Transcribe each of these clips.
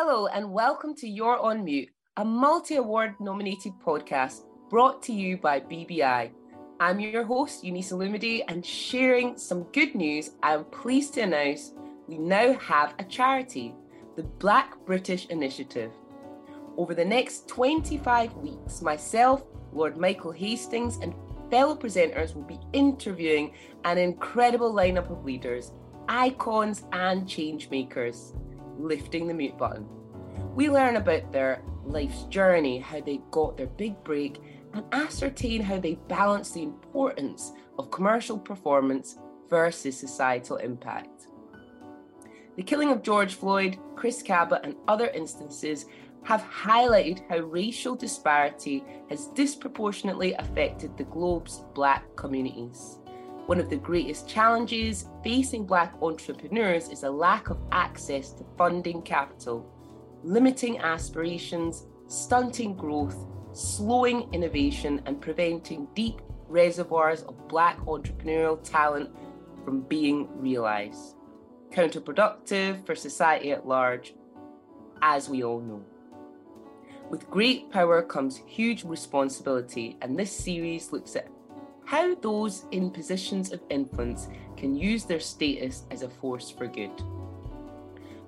Hello, and welcome to You're on Mute, a multi award nominated podcast brought to you by BBI. I'm your host, Eunice Olumide, and sharing some good news, I'm pleased to announce we now have a charity, the Black British Initiative. Over the next 25 weeks, myself, Lord Michael Hastings, and fellow presenters will be interviewing an incredible lineup of leaders, icons, and change makers, lifting the mute button. We learn about their life's journey, how they got their big break, and ascertain how they balance the importance of commercial performance versus societal impact. The killing of George Floyd, Chris Kaba, and other instances have highlighted how racial disparity has disproportionately affected the globe's Black communities. One of the greatest challenges facing Black entrepreneurs is a lack of access to funding capital, limiting aspirations, stunting growth, slowing innovation, and preventing deep reservoirs of Black entrepreneurial talent from being realised. Counterproductive for society at large, as we all know. With great power comes huge responsibility, and this series looks at how those in positions of influence can use their status as a force for good.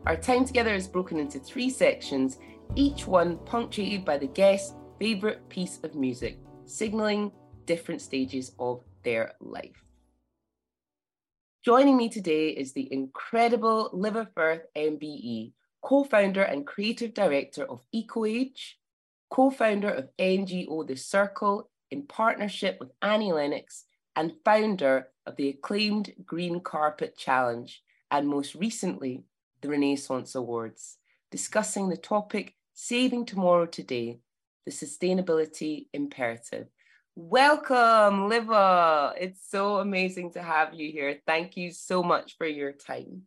Our time together is broken into three sections, each one punctuated by the guest's favourite piece of music, signalling different stages of their life. Joining me today is the incredible Livia Firth MBE, co founder and creative director of EcoAge, co founder of NGO The Circle in partnership with Annie Lennox, and founder of the acclaimed Green Carpet Challenge, and most recently, the Renaissance Awards, discussing the topic Saving Tomorrow Today, the Sustainability Imperative. Welcome, Livia. It's so amazing to have you here. Thank you so much for your time.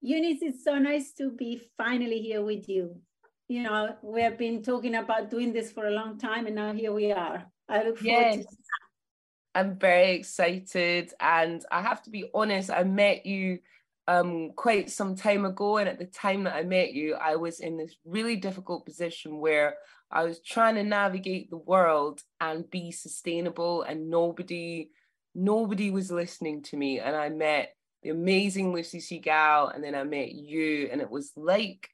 Eunice, it's so nice to be finally here with you. You know, we have been talking about doing this for a long time, and now here we are. I look forward yes. to I'm very excited. And I have to be honest, I met you um, quite some time ago. And at the time that I met you, I was in this really difficult position where I was trying to navigate the world and be sustainable, and nobody, nobody was listening to me. And I met the amazing Lucy Siegel, and then I met you, and it was like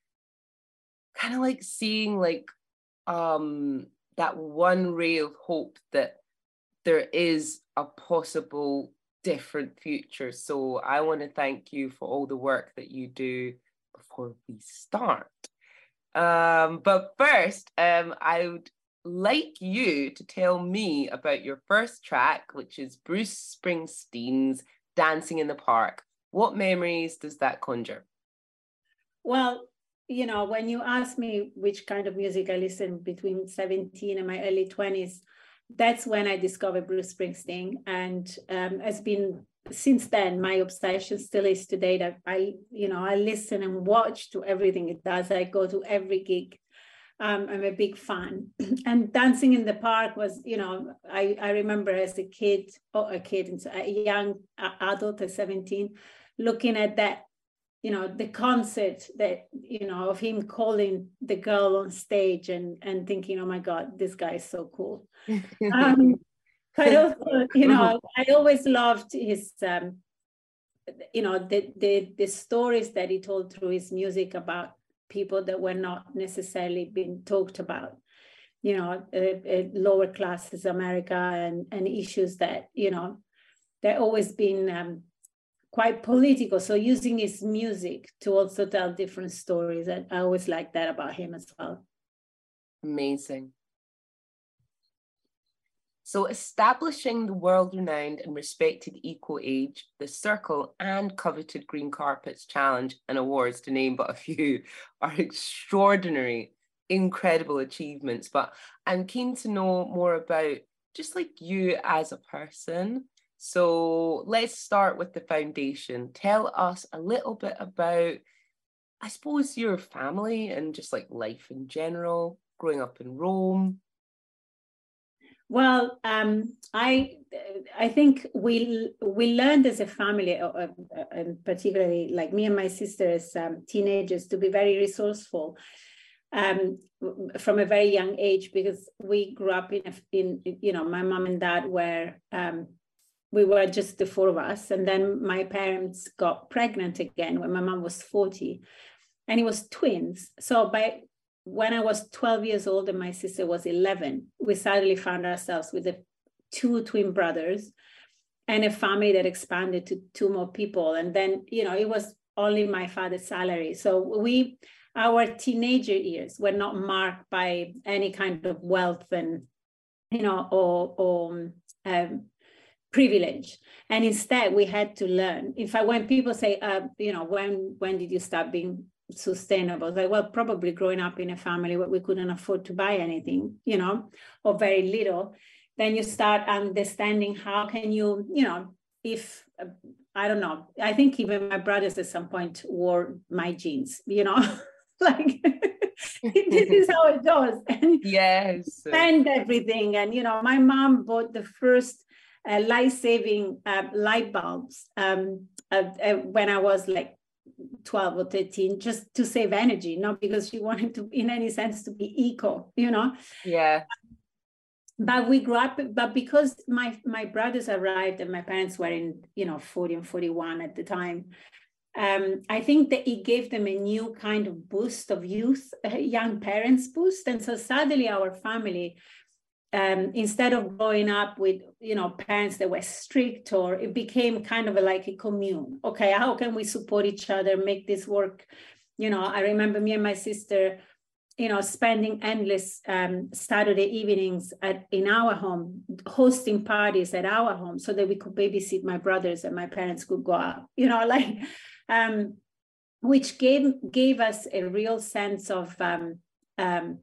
kind of like seeing like um that one ray of hope that there is a possible different future. So I want to thank you for all the work that you do before we start. Um, but first, um, I would like you to tell me about your first track, which is Bruce Springsteen's Dancing in the Park. What memories does that conjure? Well, you know, when you ask me which kind of music I listen between 17 and my early 20s, that's when I discovered Bruce Springsteen. And um, has been since then, my obsession still is today that I, you know, I listen and watch to everything it does. I go to every gig. Um, I'm a big fan. and dancing in the park was, you know, I, I remember as a kid, or a kid, a young adult at 17, looking at that you know the concert that you know of him calling the girl on stage and and thinking oh my god this guy is so cool. Um, kind of you know i always loved his um, you know the, the the stories that he told through his music about people that were not necessarily being talked about. You know uh, uh, lower classes america and and issues that you know they're always been um, quite political. So using his music to also tell different stories. And I always like that about him as well. Amazing. So establishing the world-renowned and respected Eco Age, the Circle and coveted Green Carpets Challenge and awards, to name but a few, are extraordinary, incredible achievements. But I'm keen to know more about just like you as a person so let's start with the foundation. Tell us a little bit about, I suppose, your family and just like life in general, growing up in Rome. Well, um, I I think we we learned as a family, uh, uh, and particularly like me and my sister as um, teenagers, to be very resourceful um, from a very young age because we grew up in in you know my mom and dad were um, we were just the four of us, and then my parents got pregnant again when my mom was forty, and it was twins. So by when I was 12 years old and my sister was 11, we suddenly found ourselves with a, two twin brothers and a family that expanded to two more people. And then, you know, it was only my father's salary. So we, our teenager years were not marked by any kind of wealth and, you know, or, or um, privilege. And instead we had to learn. In fact, when people say, uh, you know, when, when did you start being sustainable. Like, well, probably growing up in a family where we couldn't afford to buy anything, you know, or very little, then you start understanding how can you, you know, if uh, I don't know, I think even my brothers at some point wore my jeans, you know, like this is how it goes. And yes. And everything. And, you know, my mom bought the first uh, life-saving uh, light bulbs um, uh when I was like 12 or 13 just to save energy not because she wanted to in any sense to be eco you know yeah but we grew up but because my my brothers arrived and my parents were in you know 40 and 41 at the time um, I think that it gave them a new kind of boost of youth, young parents boost. And so suddenly our family um, instead of growing up with you know parents that were strict or it became kind of a, like a commune. Okay how can we support each other make this work? You know i remember me and my sister you know spending endless um, saturday evenings at in our home hosting parties at our home so that we could babysit my brothers and my parents could go out you know like um, which gave gave us a real sense of um, um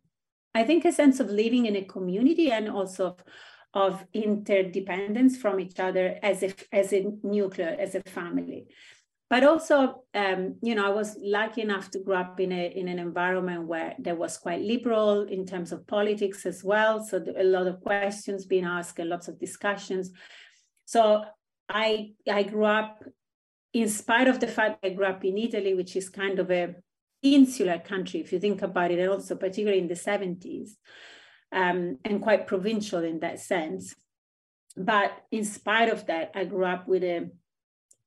I think a sense of living in a community and also of, of interdependence from each other as a, as a nuclear, as a family. But also, um, you know, I was lucky enough to grow up in, a, in an environment where there was quite liberal in terms of politics as well. So a lot of questions being asked and lots of discussions. So I, I grew up, in spite of the fact I grew up in Italy, which is kind of a insular country, if you think about it, and also particularly in the 70s, um, and quite provincial in that sense. But in spite of that, I grew up with a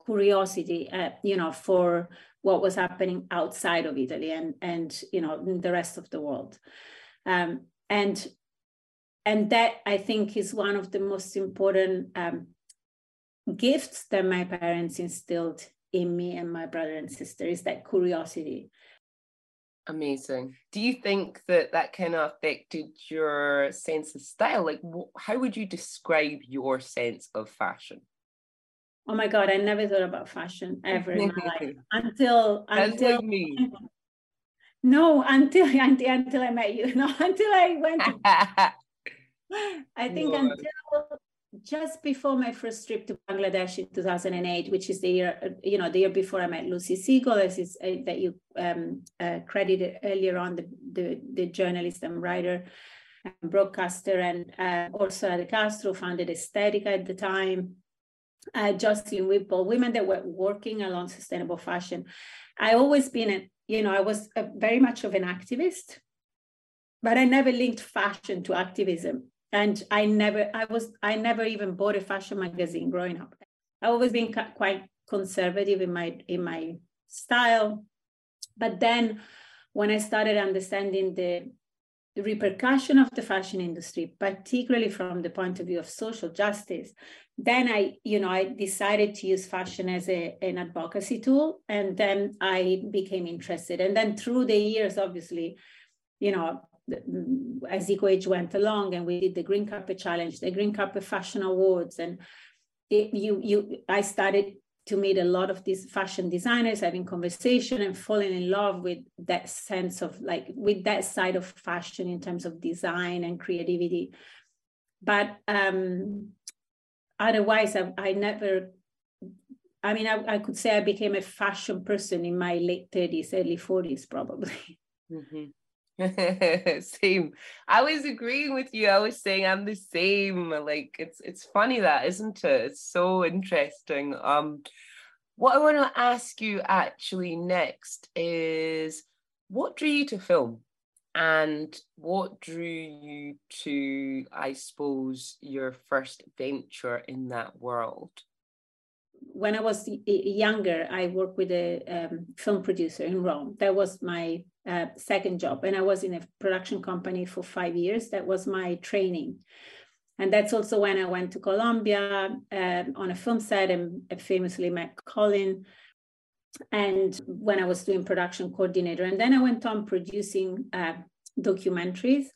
curiosity, uh, you know, for what was happening outside of Italy and and you know the rest of the world, um, and and that I think is one of the most important um, gifts that my parents instilled in me and my brother and sister is that curiosity Amazing. Do you think that that kind of affected your sense of style? Like, wh- how would you describe your sense of fashion? Oh my God, I never thought about fashion ever in my life until until like me. No, until until until I met you. No, until I went. To, I think until just before my first trip to Bangladesh in 2008, which is the year, you know, the year before I met Lucy Siegel, as is uh, that you um, uh, credited earlier on, the, the, the, journalist and writer and broadcaster, and uh, also De Castro founded Estethica at the time. Uh, Jocelyn Whipple, women that were working along sustainable fashion. I always been, a, you know, I was a, very much of an activist, but I never linked fashion to activism and i never i was i never even bought a fashion magazine growing up. I always been quite conservative in my in my style. But then when i started understanding the, the repercussion of the fashion industry particularly from the point of view of social justice then i you know i decided to use fashion as a, an advocacy tool and then i became interested. And then through the years obviously you know as EcoAge went along and we did the Green Carpet Challenge, the Green Carpet Fashion Awards, and it, you, you, I started to meet a lot of these fashion designers, having conversation and falling in love with that sense of like with that side of fashion in terms of design and creativity. But um, otherwise, I, I never. I mean, I, I could say I became a fashion person in my late 30s, early 40s, probably. Mm-hmm. same. I was agreeing with you. I was saying I'm the same. Like it's it's funny that, isn't it? It's so interesting. Um what I want to ask you actually next is what drew you to film? And what drew you to, I suppose, your first venture in that world? When I was younger, I worked with a um, film producer in Rome. That was my uh, second job. And I was in a production company for five years. That was my training. And that's also when I went to Colombia um, on a film set and famously met Colin and when I was doing production coordinator. And then I went on producing uh, documentaries.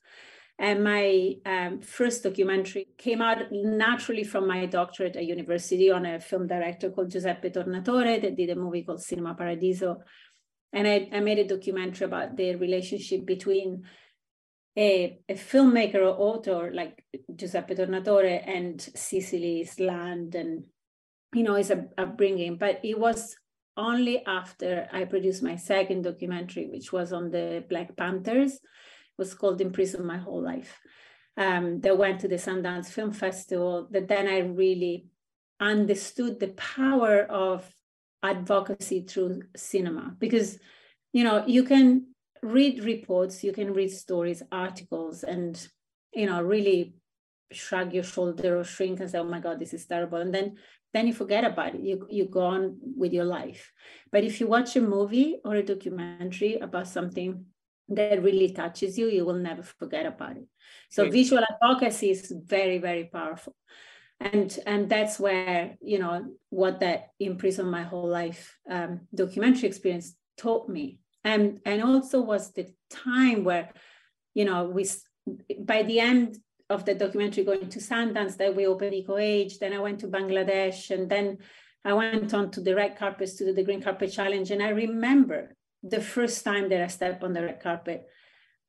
And my um, first documentary came out naturally from my doctorate at university on a film director called Giuseppe Tornatore that did a movie called Cinema Paradiso. And I, I made a documentary about the relationship between a, a, filmmaker or author like Giuseppe Tornatore and Sicily's land and you know his upbringing. But it was only after I produced my second documentary, which was on the Black Panthers, was called In Prison My Whole Life. Um, that went to the Sundance Film Festival, that then I really understood the power of advocacy through cinema. Because, you know, you can read reports, you can read stories, articles, and, you know, really shrug your shoulder or shrink and say, oh my God, this is terrible. And then then you forget about it. You you go on with your life. But if you watch a movie or a documentary about something that really touches you, you will never forget about it. So Great. visual advocacy is very, very powerful. And and that's where, you know, what that imprisoned my whole life um, documentary experience taught me. And and also was the time where, you know, we by the end of the documentary going to Sundance, then we opened Eco Age, then I went to Bangladesh, and then I went on to the red carpets to do the green carpet challenge. And I remember the first time that I stepped on the red carpet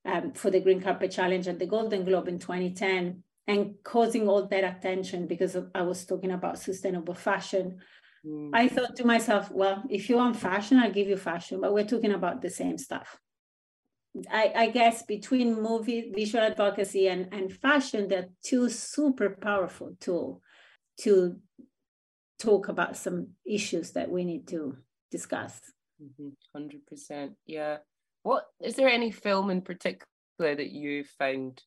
um, for the green carpet challenge at the Golden Globe in 2010 and causing all that attention because of, I was talking about sustainable fashion. Mm. I thought to myself, well, if you want fashion, I'll give you fashion, but we're talking about the same stuff. I, I, guess between movie visual advocacy and, and fashion, they're two super powerful tools to talk about some issues that we need to discuss. Mm-hmm. 100%. Yeah. What is there any film in particular that you found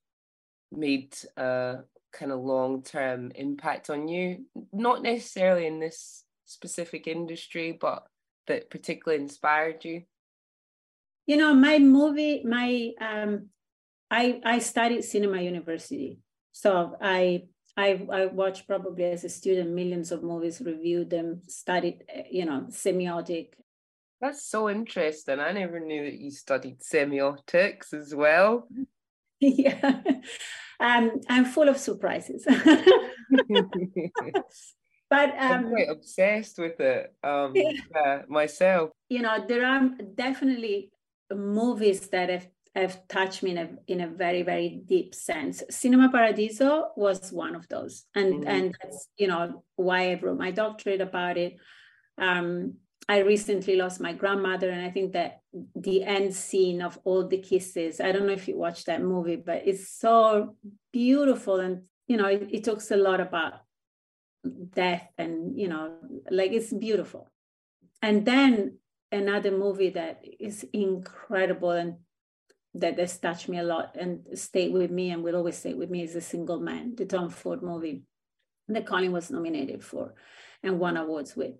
made a kind of long term impact on you? Not necessarily in this specific industry, but that particularly inspired you? you know my movie my um i i studied cinema university so i I, I watched probably as a student millions of movies, reviewed them, studied, eh, you know, semiotic. That's so interesting. I never knew that you studied semiotics as well. yeah, um, I'm full of surprises. but um, I'm quite obsessed with it um, yeah, myself. You know, there are definitely movies that have, have touched me in a, in a very, very deep sense. Cinema Paradiso was one of those. And, mm-hmm. and that's, you know, why I wrote my doctorate about it. Um, I recently lost my grandmother, and I think that the end scene of all the kisses, I don't know if you watched that movie, but it's so beautiful. And, you know, it, it talks a lot about death and, you know, like it's beautiful. And then another movie that is incredible and that has touched me a lot and stayed with me and will always stay with me is A Single Man, the Tom Ford movie that Colin was nominated for and won awards with.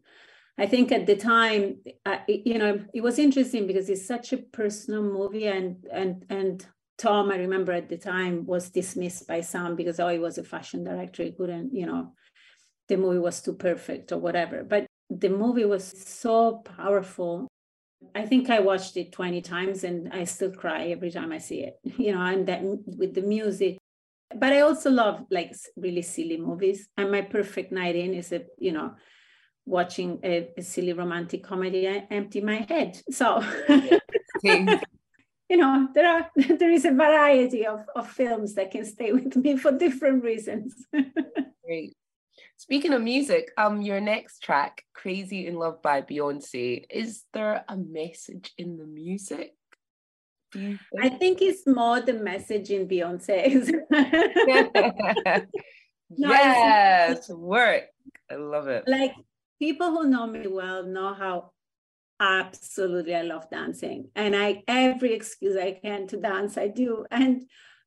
I think at the time, uh, you know, it was interesting because it's such a personal movie, and and and Tom, I remember at the time, was dismissed by some because oh, he was a fashion director, he couldn't, you know, the movie was too perfect or whatever. But the movie was so powerful. I think I watched it 20 times and I still cry every time I see it, you know, and that with the music. But I also love like really silly movies. And my perfect night in is a, you know, watching a, a silly romantic comedy. I empty my head. So you know, there are there is a variety of, of films that can stay with me for different reasons. Great. Speaking of music, um, your next track, "Crazy in Love" by Beyonce, is there a message in the music Think? I think it's more the message in Beyonce's. no, yes, work. I love it. Like people who know me well know how absolutely I love dancing. And I every excuse I can to dance, I do. And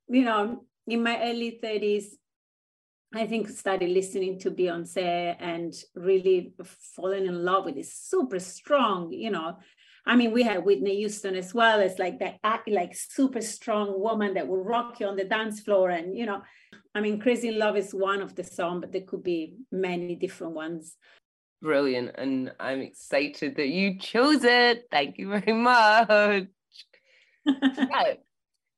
you know, in my early 30s, I think started listening to Beyonce and really falling in love with this super strong, you know. I mean, we had Whitney Houston as well as like that, like super strong woman that will rock you on the dance floor. And, you know, I mean, Crazy Love is one of the songs, but there could be many different ones. Brilliant. And I'm excited that you chose it. Thank you very much.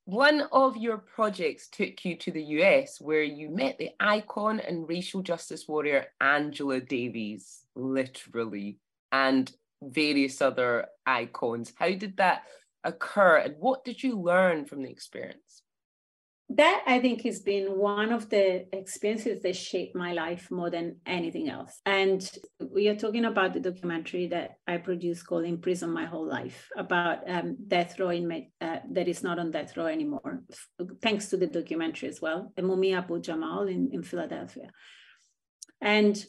One of your projects took you to the US where you met the icon and racial justice warrior Angela Davis, literally, and various other icons. How did that occur and what did you learn from the experience? That I think has been one of the experiences that shaped my life more than anything else. And we are talking about the documentary that I produced called In Prison My Whole Life about um, death row inmate uh, that is not on death row anymore, thanks to the documentary as well, Mumia Abu Jamal in, in Philadelphia. And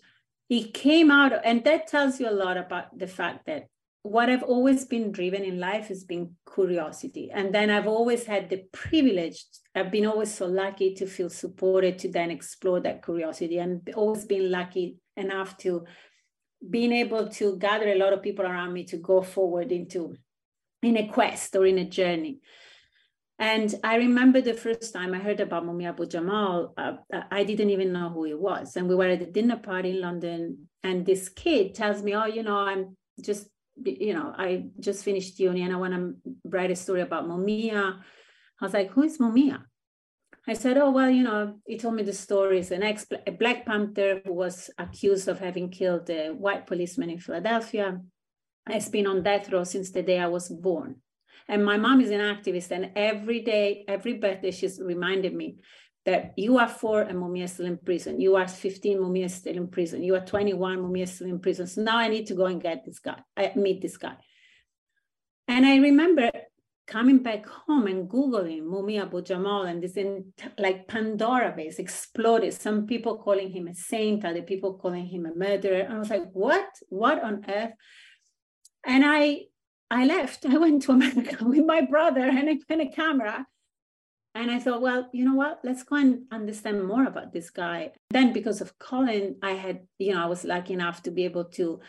he came out, and that tells you a lot about the fact that what I've always been driven in life has been curiosity. And then I've always had the privilege, I've been always so lucky to feel supported to then explore that curiosity and always been lucky enough to being able to gather a lot of people around me to go forward into in a quest or in a journey. And I remember the first time I heard about Mumia Abu Jamal, uh, I didn't even know who he was. And we were at a dinner party in London, and this kid tells me, Oh, you know, I'm just you know, I just finished uni and I want to write a story about Mumia. I was like, who is Mumia? I said, oh, well, you know, he told me the story. It's an ex Black Panther who was accused of having killed a white policeman in Philadelphia. Has been on death row since the day I was born. And my mom is an activist, and every day, every birthday, she's reminded me that you are four and Mumia is still in prison. You are 15, Mumia is still in prison. You are 21, Mumia is still in prison. So now I need to go and get this guy, I meet this guy. And I remember coming back home and Googling Mumia Abu Jamal and this in like Pandora base exploded. Some people calling him a saint, other people calling him a murderer. I was like, what? What on earth? And I I left. I went to America with my brother and a, and a camera and I thought, well, you know what? Let's go and understand more about this guy. Then, because of Colin, I had, you know, I was lucky enough to be able to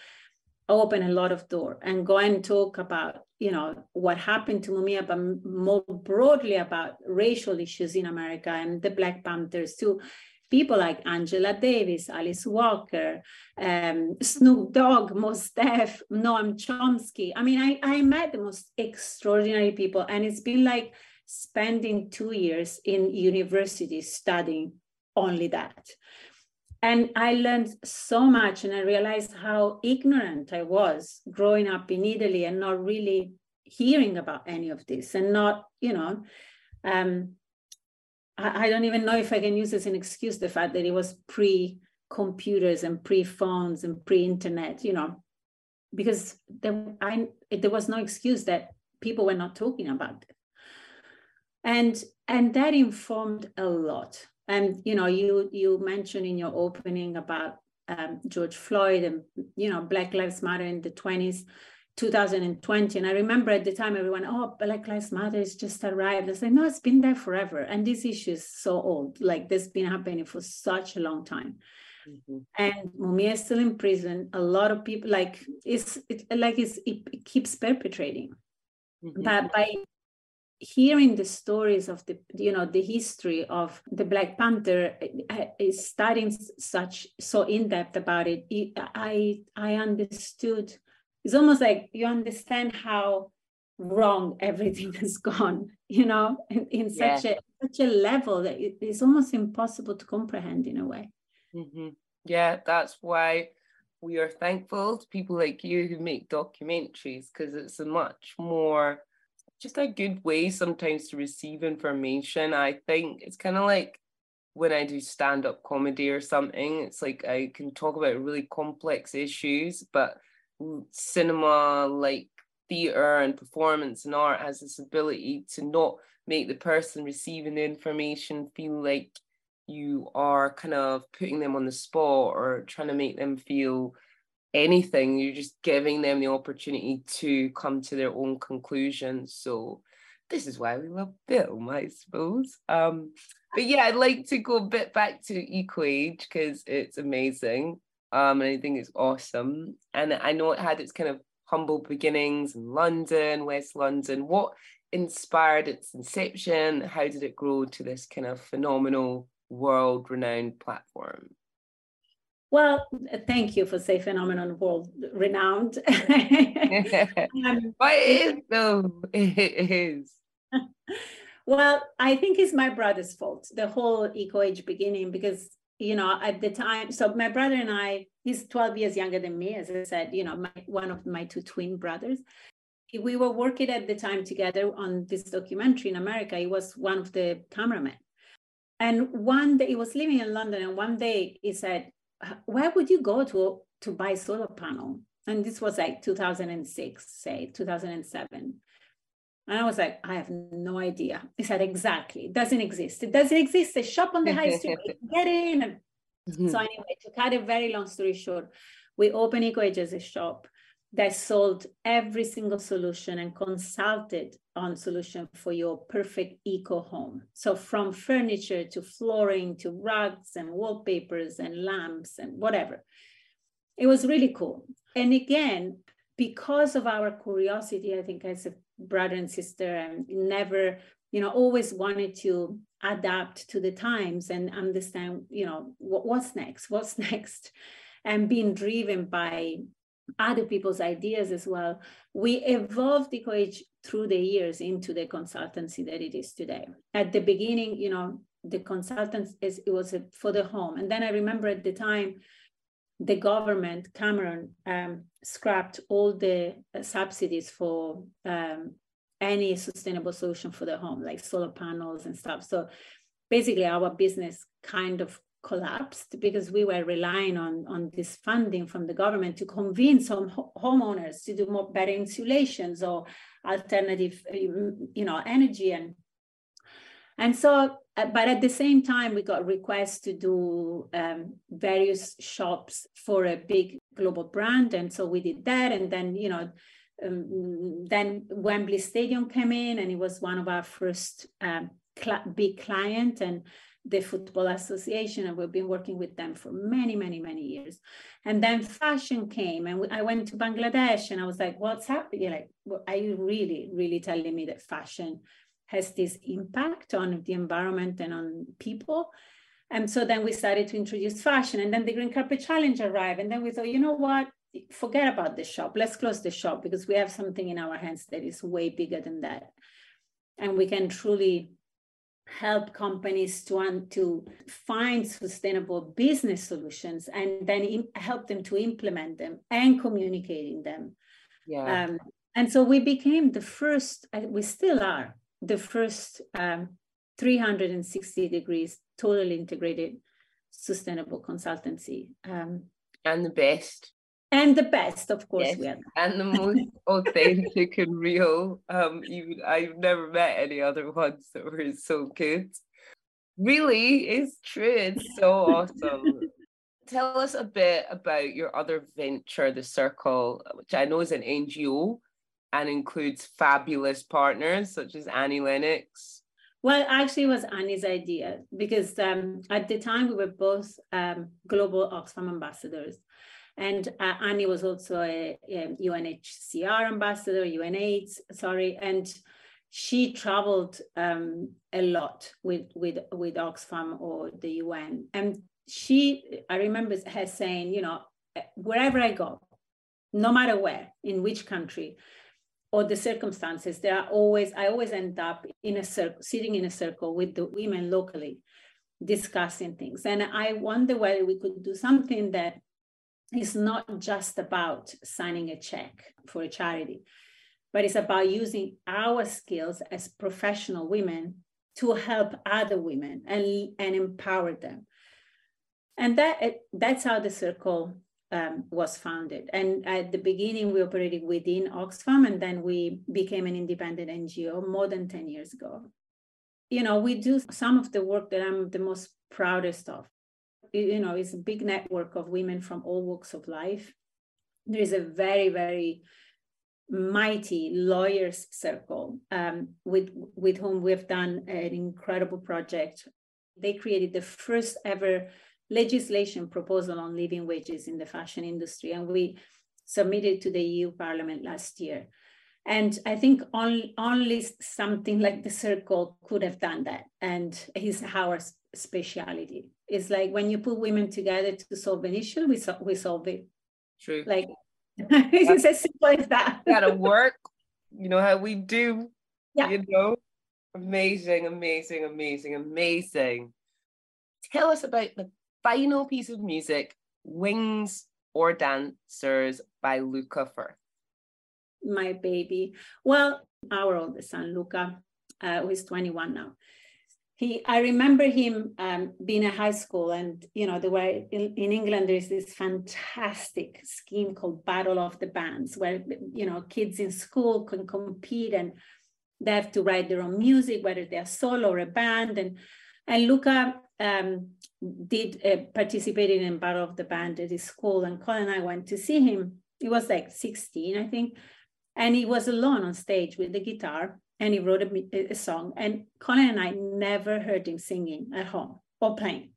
open a lot of door and go and talk about, you know, what happened to Mumia, but more broadly about racial issues in America and the Black Panthers too. People like Angela Davis, Alice Walker, um, Snoop Dogg, Def, Noam Chomsky. I mean, I, I met the most extraordinary people, and it's been like spending two years in university studying only that. And I learned so much, and I realized how ignorant I was growing up in Italy and not really hearing about any of this, and not, you know, um, I, don't even know if I can use as an excuse the fact that it was pre computers and pre phones and pre internet, you know, because there, I, there was no excuse that people were not talking about it and and that informed a lot. And you know you you mentioned in your opening about um, george floyd and you know black lives matter in the 20s 2020 and i remember at the time everyone oh black lives matter has just arrived. I said no it's been there forever. And this issue is so old like this has been happening for such a long time. Mm-hmm. and mumia is still in prison. A lot of people like it's it, like it's, it, it keeps perpetrating. Mm-hmm. but by hearing the stories of the you know the history of the black panther is studying such so in depth about it, it i i understood it's almost like you understand how wrong everything has gone you know in, in such yeah. a such a level that it, it's almost impossible to comprehend in a way mm-hmm. yeah that's why we are thankful to people like you who make documentaries because it's a much more just a good way sometimes to receive information. I think it's kind of like when I do stand up comedy or something, it's like I can talk about really complex issues, but cinema, like theatre and performance and art has this ability to not make the person receiving the information feel like you are kind of putting them on the spot or trying to make them feel anything. You're just giving them the opportunity to come to their own conclusions. So this is why we love film, I suppose. Um, but yeah, I'd like to go a bit back to EcoAge because it's amazing. Um, and I think it's awesome. And I know it had its kind of humble beginnings in London, West London. What inspired its inception? How did it grow to this kind of phenomenal world renowned platform? Well, thank you for say phenomenon world renowned. um, but it is though. It is. well, I think it's my brother's fault, the whole eco age beginning, because you know, at the time, so my brother and I, he's 12 years younger than me, as I said, you know, my, one of my two twin brothers. We were working at the time together on this documentary in America. He was one of the cameramen. And one day he was living in London, and one day he said, Where would you go to to buy solar panel? And this was like 2006, say 2007. And I was like, I have no idea. He said, exactly. It doesn't exist. It doesn't exist. A shop on the high street, get in. Mm-hmm. so anyway, to cut a very long story short, we opened EcoAge as a shop that sold every single solution and consulted on solution for your perfect eco home. So from furniture to flooring to rugs and wallpapers and lamps and whatever. It was really cool. And again, because of our curiosity, I think as a brother and sister, and never, you know, always wanted to adapt to the times and understand, you know, what, what's next, what's next, and being driven by other people's ideas as well. We evolved EcoAge through the years into the consultancy that it is today. At the beginning, you know, the consultants is it was a, for the home, and then I remember at the time, the government Cameron um, scrapped all the uh, subsidies for um, any sustainable solution for the home, like solar panels and stuff. So basically, our business kind of collapsed because we were relying on, on this funding from the government to convince some homeowners to do more better insulations or alternative you know energy and and so uh, but at the same time we got requests to do um, various shops for a big global brand. And so we did that. And then you know um, then wembley stadium came in and it was one of our first um, cl- big client. And the Football Association, and we've been working with them for many, many, many years. And then fashion came, and I went to Bangladesh, and I was like, "What's happening? Like, are you really, really telling me that fashion has this impact on the environment and on people?" And so then we started to introduce fashion, and then the Green Carpet Challenge arrived, and then we thought, you know what? Forget about the shop. Let's close the shop because we have something in our hands that is way bigger than that, and we can truly help companies to, um, to find sustainable business solutions and then in, help them to implement them and communicating them. Yeah. Um, and so we became the first, we still are the first um, 360 degrees totally integrated sustainable consultancy. Um, and the best and the best of course yes. we are and the most authentic and real um even i've never met any other ones that were so good really it's true it's so awesome tell us a bit about your other venture the circle which i know is an ngo and includes fabulous partners such as annie lennox well, actually, it was Annie's idea because um, at the time we were both um, global Oxfam ambassadors. And uh, Annie was also a, a, UNHCR ambassador, UNAIDS, sorry, and she traveled um, a lot with, with, with Oxfam or the UN. And she, I remember her saying, you know, wherever I go, no matter where, in which country, or the circumstances, there are always, I always end up in a circle, sitting in a circle with the women locally discussing things. And I wonder whether we could do something that is not just about signing a check for a charity, but it's about using our skills as professional women to help other women and, and empower them. And that that's how the circle um, was founded. And at the beginning, we operated within Oxfam, and then we became an independent NGO more than 10 years ago. You know, we do some of the work that I'm the most proudest of. You know, it's a big network of women from all walks of life. There is a very, very mighty lawyers circle um, with with whom we've done an incredible project. They created the first ever legislation proposal on living wages in the fashion industry, and we submitted to the EU Parliament last year. And I think only, only something like the circle could have done that. And is our speciality. It's like when you put women together to solve an issue, we, so, we solve it. True. Like it's as simple as that. Gotta work. You know how we do. Yeah. You know, amazing, amazing, amazing, amazing. Tell us about the final piece of music, Wings or Dancers by Luca Firth. My baby. Well, our oldest son, Luca, uh, who is 21 now he i remember him um, being at high school and you know there were in, in, england there's this fantastic scheme called battle of the bands where you know kids in school can compete and they have to write their own music whether they're solo or a band. And and luca um, did uh, participated in battle of the band at his school and colin and i went to see him. He was like 16 i think. And he was alone on stage with the guitar and he wrote a, a song. And Colin and I never heard him singing at home or playing.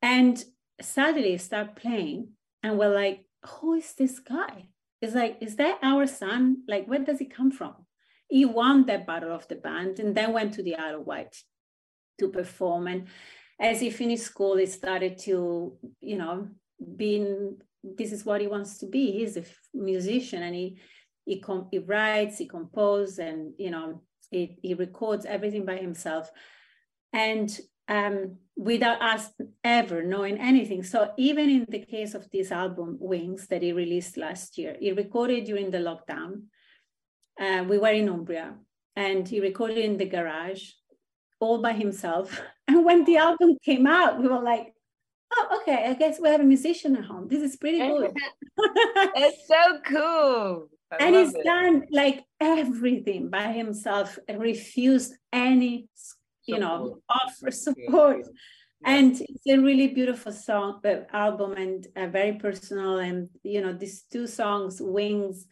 And suddenly start playing, and we're like, who is this guy? It's like, is that our son? Like, where does he come from? He won that battle of the band and then went to the Isle of Wight to perform. And as he finished school, he started to, you know, being this is what he wants to be. He's a musician and he he, com- he writes, he composes, and you know, he, he records everything by himself. And um, without us ever knowing anything. So even in the case of this album, Wings, that he released last year, he recorded during the lockdown. Uh, we were in Umbria, and he recorded in the garage, all by himself. And when the album came out, we were like, "Oh, okay. I guess we have a musician at home. This is pretty good." it's so cool and he's it. done like everything by himself and refused any you know offer support. Yeah. and it's a really beautiful song uh, album and uh, very personal and you know these two songs wings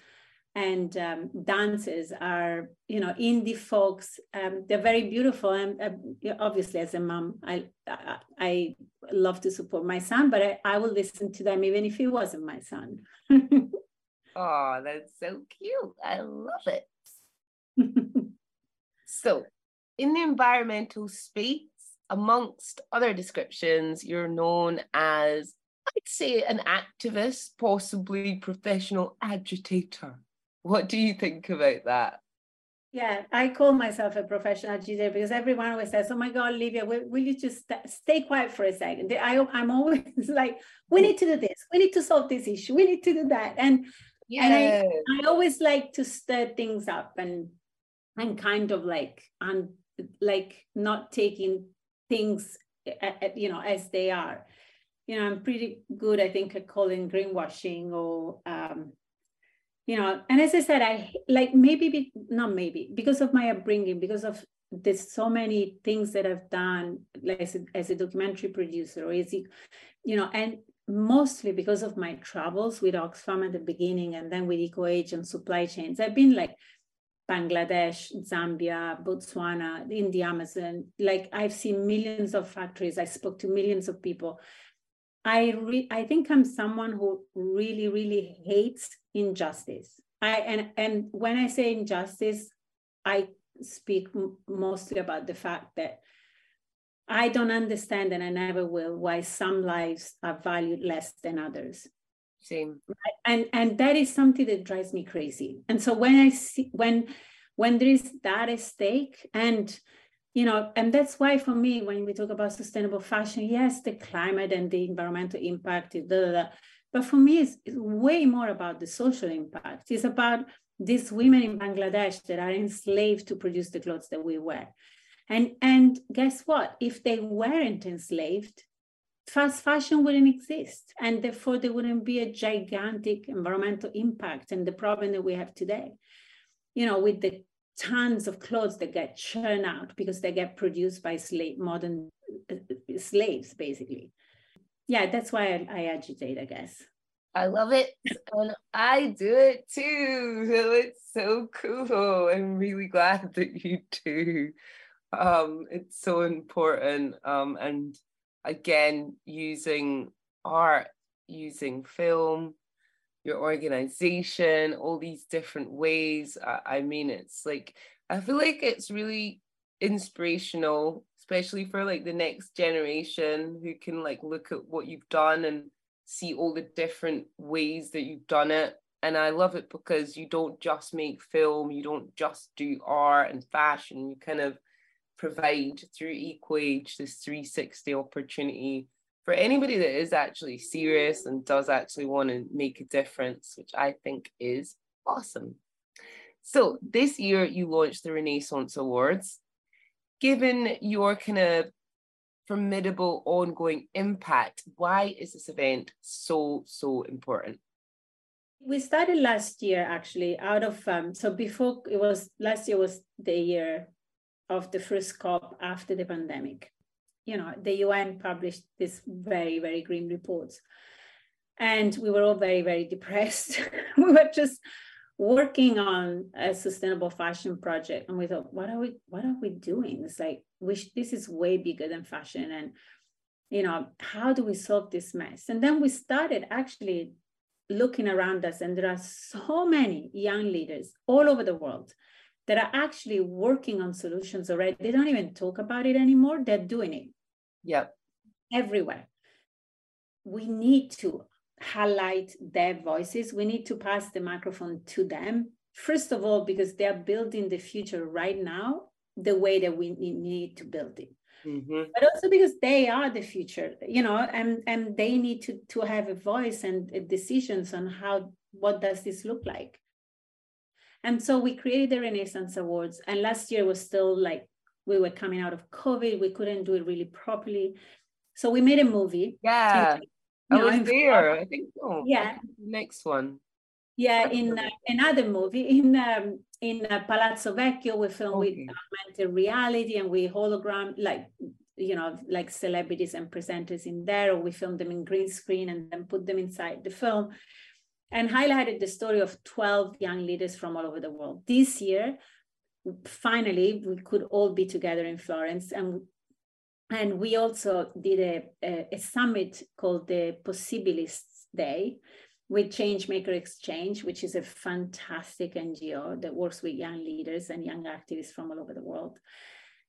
and um, dances are you know indie folks. Um, they're very beautiful and uh, obviously as a mom I, I, I love to support my son but I, I will listen to them even if he wasn't my son Oh, that's so cute. I love it. so, in the environmental space, amongst other descriptions, you're known as, I'd say, an activist, possibly professional agitator. What do you think about that? Yeah, I call myself a professional agitator because everyone always says, "Oh my God, Olivia, will, will you just st- stay quiet for a second? I, I'm always like, "We need to do this. We need to solve this issue. We need to do that." And yeah. And I, I always like to stir things up and and kind of like and like not taking things you know as they are. You know, I'm pretty good, I think, at calling greenwashing or um, you know, and as I said, I like maybe be, not maybe because of my upbringing, because of there's so many things that I've done like as a, as a documentary producer or is it, you know, and mostly because of my travels with Oxfam at the beginning and then with EcoAge and supply chains. I've been like Bangladesh, Zambia, Botswana, in the Amazon. Like I've seen millions of factories. I spoke to millions of people. I re- I think I'm someone who really really hates injustice. I and and when I say injustice, I speak m- mostly about the fact that I don't understand, and I never will, why some lives are valued less than others. Same. And and that is something that drives me crazy. And so when I see when when there is that at stake, and you know, and that's why for me, when we talk about sustainable fashion, yes, the climate and the environmental impact, blah, blah, blah. but for me, it's, it's way more about the social impact. It's about these women in Bangladesh that are enslaved to produce the clothes that we wear. And, and guess what? If they weren't enslaved, fast fashion wouldn't exist. And therefore, there wouldn't be a gigantic environmental impact and the problem that we have today. You know, with the tons of clothes that get churned out because they get produced by slave modern uh, slaves, basically. Yeah, that's why I, I agitate, I guess. I love it. And I do it too. So it's so cool. I'm really glad that you do. Um, it's so important. Um, and again, using art, using film, your organization, all these different ways. I, I mean, it's like, I feel like it's really inspirational, especially for like the next generation who can like look at what you've done and see all the different ways that you've done it. And I love it because you don't just make film, you don't just do art and fashion, you kind of provide through Eco-Age this 360 opportunity for anybody that is actually serious and does actually want to make a difference, which I think is awesome. So this year you launched the Renaissance Awards. Given your kind of formidable ongoing impact, why is this event so, so important? We started last year actually out of, um, so before it was, last year was the year of the first COP after the pandemic. You know, the UN published this very, very grim reports. And we were all very, very depressed. we were just working on a sustainable fashion project. And we thought, what are we, what are we doing? It's like, we this is way bigger than fashion. And, you know, how do we solve this mess? And then we started actually looking around us, and there are so many young leaders all over the world that are actually working on solutions already. They don't even talk about it anymore. They're doing it. Yep. Everywhere. We need to highlight their voices. We need to pass the microphone to them. First of all, because they're building the future right now the way that we need to build it. Mm-hmm. But also because they are the future, you know, and, and they need to, to have a voice and decisions on how what does this look like and so we created the Renaissance Awards. And last year was still like we were coming out of COVID. We couldn't do it really properly. So we made a movie. Yeah. I know, was there. I think oh, yeah. next one. Yeah, in uh, another movie in um, in uh, Palazzo Vecchio, we filmed okay. with augmented reality and we hologram like you know like celebrities and presenters in there. Or we filmed them in green screen and then put them inside the film and highlighted the story of 12 young leaders from all over the world. This year, finally, we could all be together in Florence. And, and we also did a, a, a summit called the Possibilists Day with Changemaker Exchange, which is a fantastic NGO that works with young leaders and young activists from all over the world.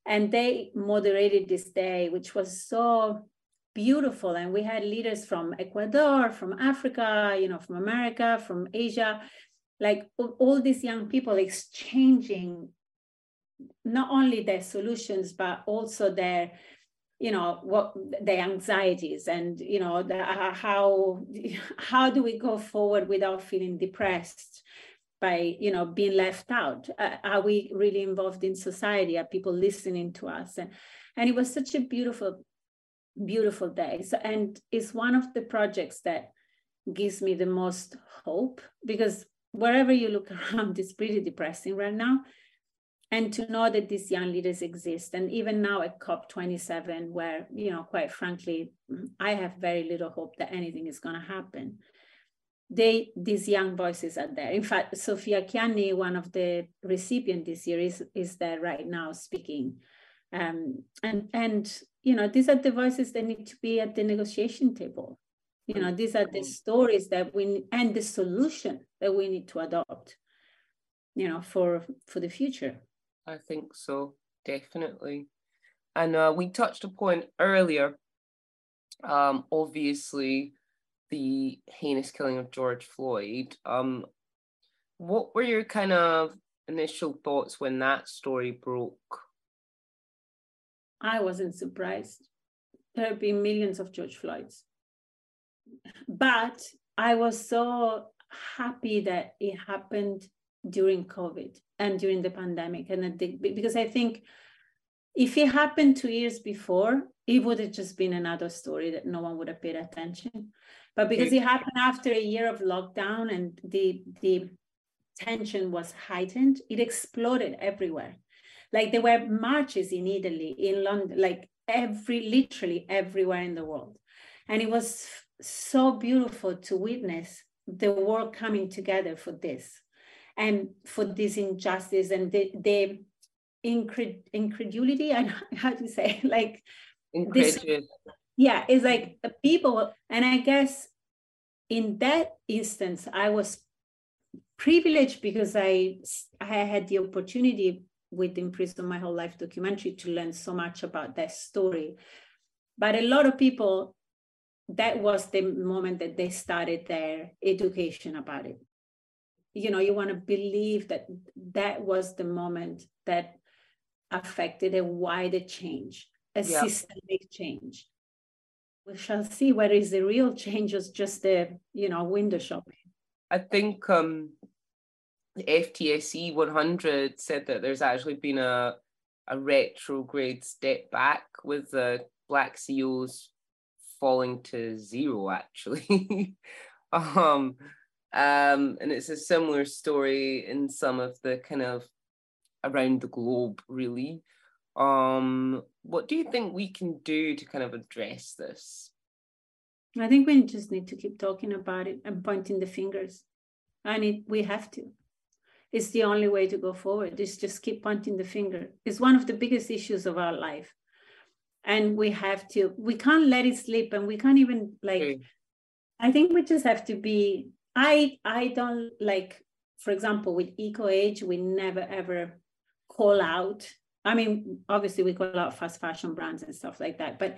And they moderated this day, which was so beautiful. And we had leaders from Ecuador, from Africa, you know, from America, from Asia, like all these young people exchanging not only their solutions, but also their you know what their anxieties and you know the, how how do we go forward without feeling depressed by you know being left out uh, are we really involved in society are people listening to us and and it was such a beautiful beautiful days. And it's one of the projects that gives me the most hope because wherever you look around, it's pretty depressing right now. And to know that these young leaders exist, and even now at COP27, where, you know, quite frankly, I have very little hope that anything is going to happen. They, these young voices are there. In fact, Sophia Kianni, one of the recipients this year, is, is there right now speaking. Um, and, and you know, these are the voices that need to be at the negotiation table. You know, these are the mm-hmm. stories that we and the solution that we need to adopt. You know, for for the future. I think so, definitely. And uh, we touched upon earlier, um, obviously, the heinous killing of George Floyd. Um, what were your kind of initial thoughts when that story broke? I wasn't surprised. There have been millions of George Floyds. But I was so happy that it happened during COVID and during the pandemic. And because I think if it happened two years before, it would have just been another story that no one would have paid attention. But because it happened after a year of lockdown and the the tension was heightened, it exploded everywhere. Like there were marches in Italy, in London, like every literally everywhere in the world. And it was so beautiful to witness the world coming together for this and for this injustice and the, the incred- incredulity and how to say like this, yeah it's like the people and i guess in that instance i was privileged because i i had the opportunity with In Prison My Whole Life documentary to learn so much about that story. But a lot of people that was the moment that they started their education about it. You know you want to believe that that was the moment that affected a wider change a yeah. systemic change. We shall see whether it's the real change or just the you know window shopping. I think um ftse 100 said that there's actually been a a retrograde step back with the black ceos falling to zero actually. Um um and it's a similar story in some of the kind of around the globe really. Um what do you think we can do to kind of address this? I think we just need to keep talking about it and pointing the fingers. And it we have to it's the only way to go forward is just keep pointing the finger. It's one of the biggest issues of our life. And we have to we can't let it slip and we can't even like okay. i think we just have to be i i don't like for example with eco age we never ever call out i mean obviously we call out fast fashion brands and stuff like that but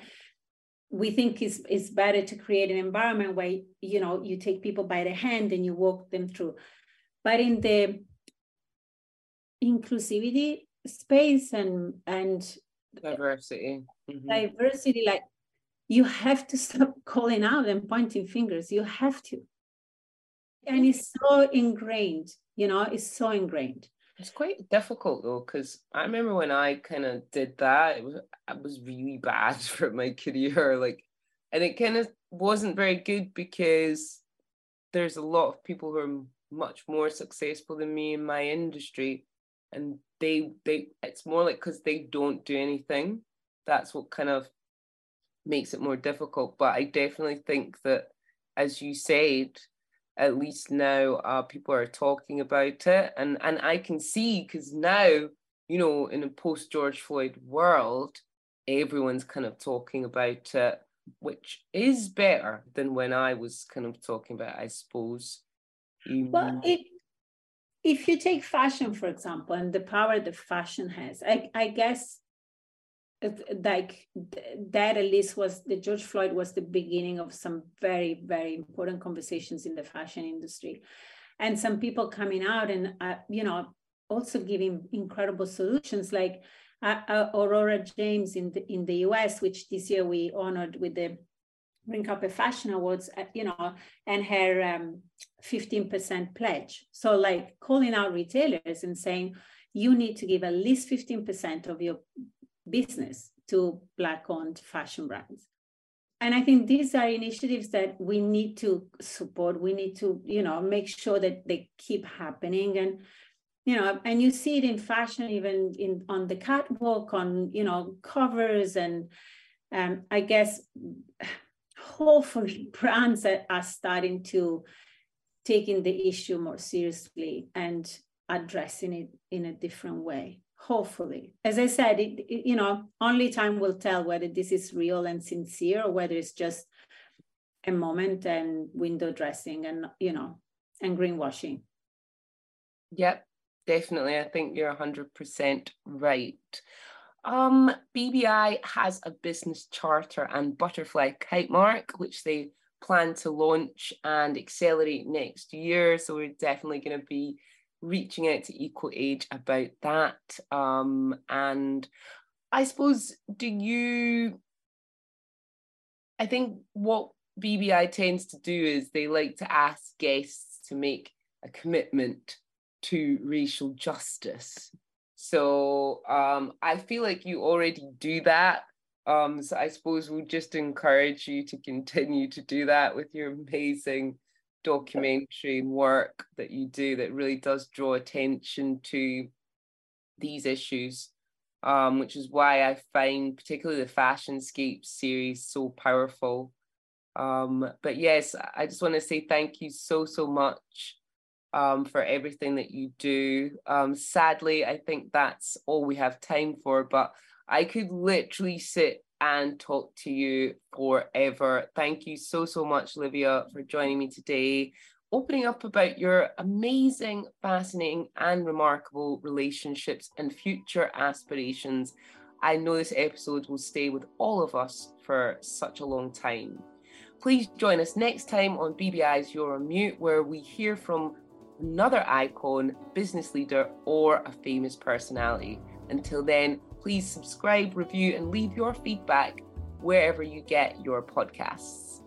we think it's, it's better to create an environment where you know you take people by the hand and you walk them through. But in the inclusivity space and and diversity. Mm-hmm. diversity like you have to stop calling out and pointing fingers. You have to. And it's so ingrained you know it's so ingrained. It's quite difficult though because i remember when i kind of did that it was it was really bad for my career. Like and it kind of wasn't very good because there's a lot of people who are much more successful than me in my industry and they they it's more like because they don't do anything. That's what kind of makes it more difficult. But i definitely think that as you said at least now uh, people are talking about it. And and i can see because now you know in a post george floyd world everyone's kind of talking about it which is better than when i was kind of talking about it, i suppose. Well it if you take fashion, for example, and the power that fashion has, I, I guess like that at least was the George Floyd was the beginning of some very, very important conversations in the fashion industry. And some people coming out and, uh, you know, also giving incredible solutions like uh, uh, Aurora James in the, in the US, which this year we honored with the Green Carpet Fashion Awards, uh, you know, and her um, 15% pledge. So, like calling out retailers and saying, you need to give at least 15% of your business to Black owned fashion brands. And I think these are initiatives that we need to support. We need to, you know, make sure that they keep happening. And, you know, and you see it in fashion, even in on the catwalk, on, you know, covers and um, I guess hopefully brands that are starting to taking the issue more seriously and addressing it in a different way hopefully. As i said it, it, you know only time will tell whether this is real and sincere or whether it's just a moment and window dressing and you know and greenwashing. Yep definitely. I think you're 100% right um, BBI has a business charter and butterfly kite mark, which they plan to launch and accelerate next year. So we're definitely going to be reaching out to Eco-Age about that. Um, and I suppose, do you? I think what BBI tends to do is they like to ask guests to make a commitment to racial justice. So um, I feel like you already do that. Um, so I suppose we'll just encourage you to continue to do that with your amazing documentary work that you do that really does draw attention to these issues. Um, which is why I find particularly the Fashionscape series so powerful. Um, but yes, I just want to say thank you so, so much um, for everything that you do. Um, sadly, I think that's all we have time for, but I could literally sit and talk to you forever. Thank you so, so much, Livia, for joining me today, opening up about your amazing, fascinating, and remarkable relationships and future aspirations. I know this episode will stay with all of us for such a long time. Please join us next time on BBI's You're on Mute, where we hear from another icon, business leader, or a famous personality. Until then, please subscribe, review, and leave your feedback wherever you get your podcasts.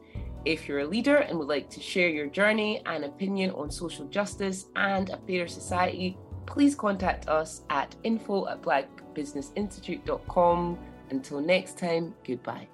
If you're a leader and would like to share your journey and opinion on social justice and a fairer society, please contact us at info at blackbusinessinstitute.com. Until next time, goodbye.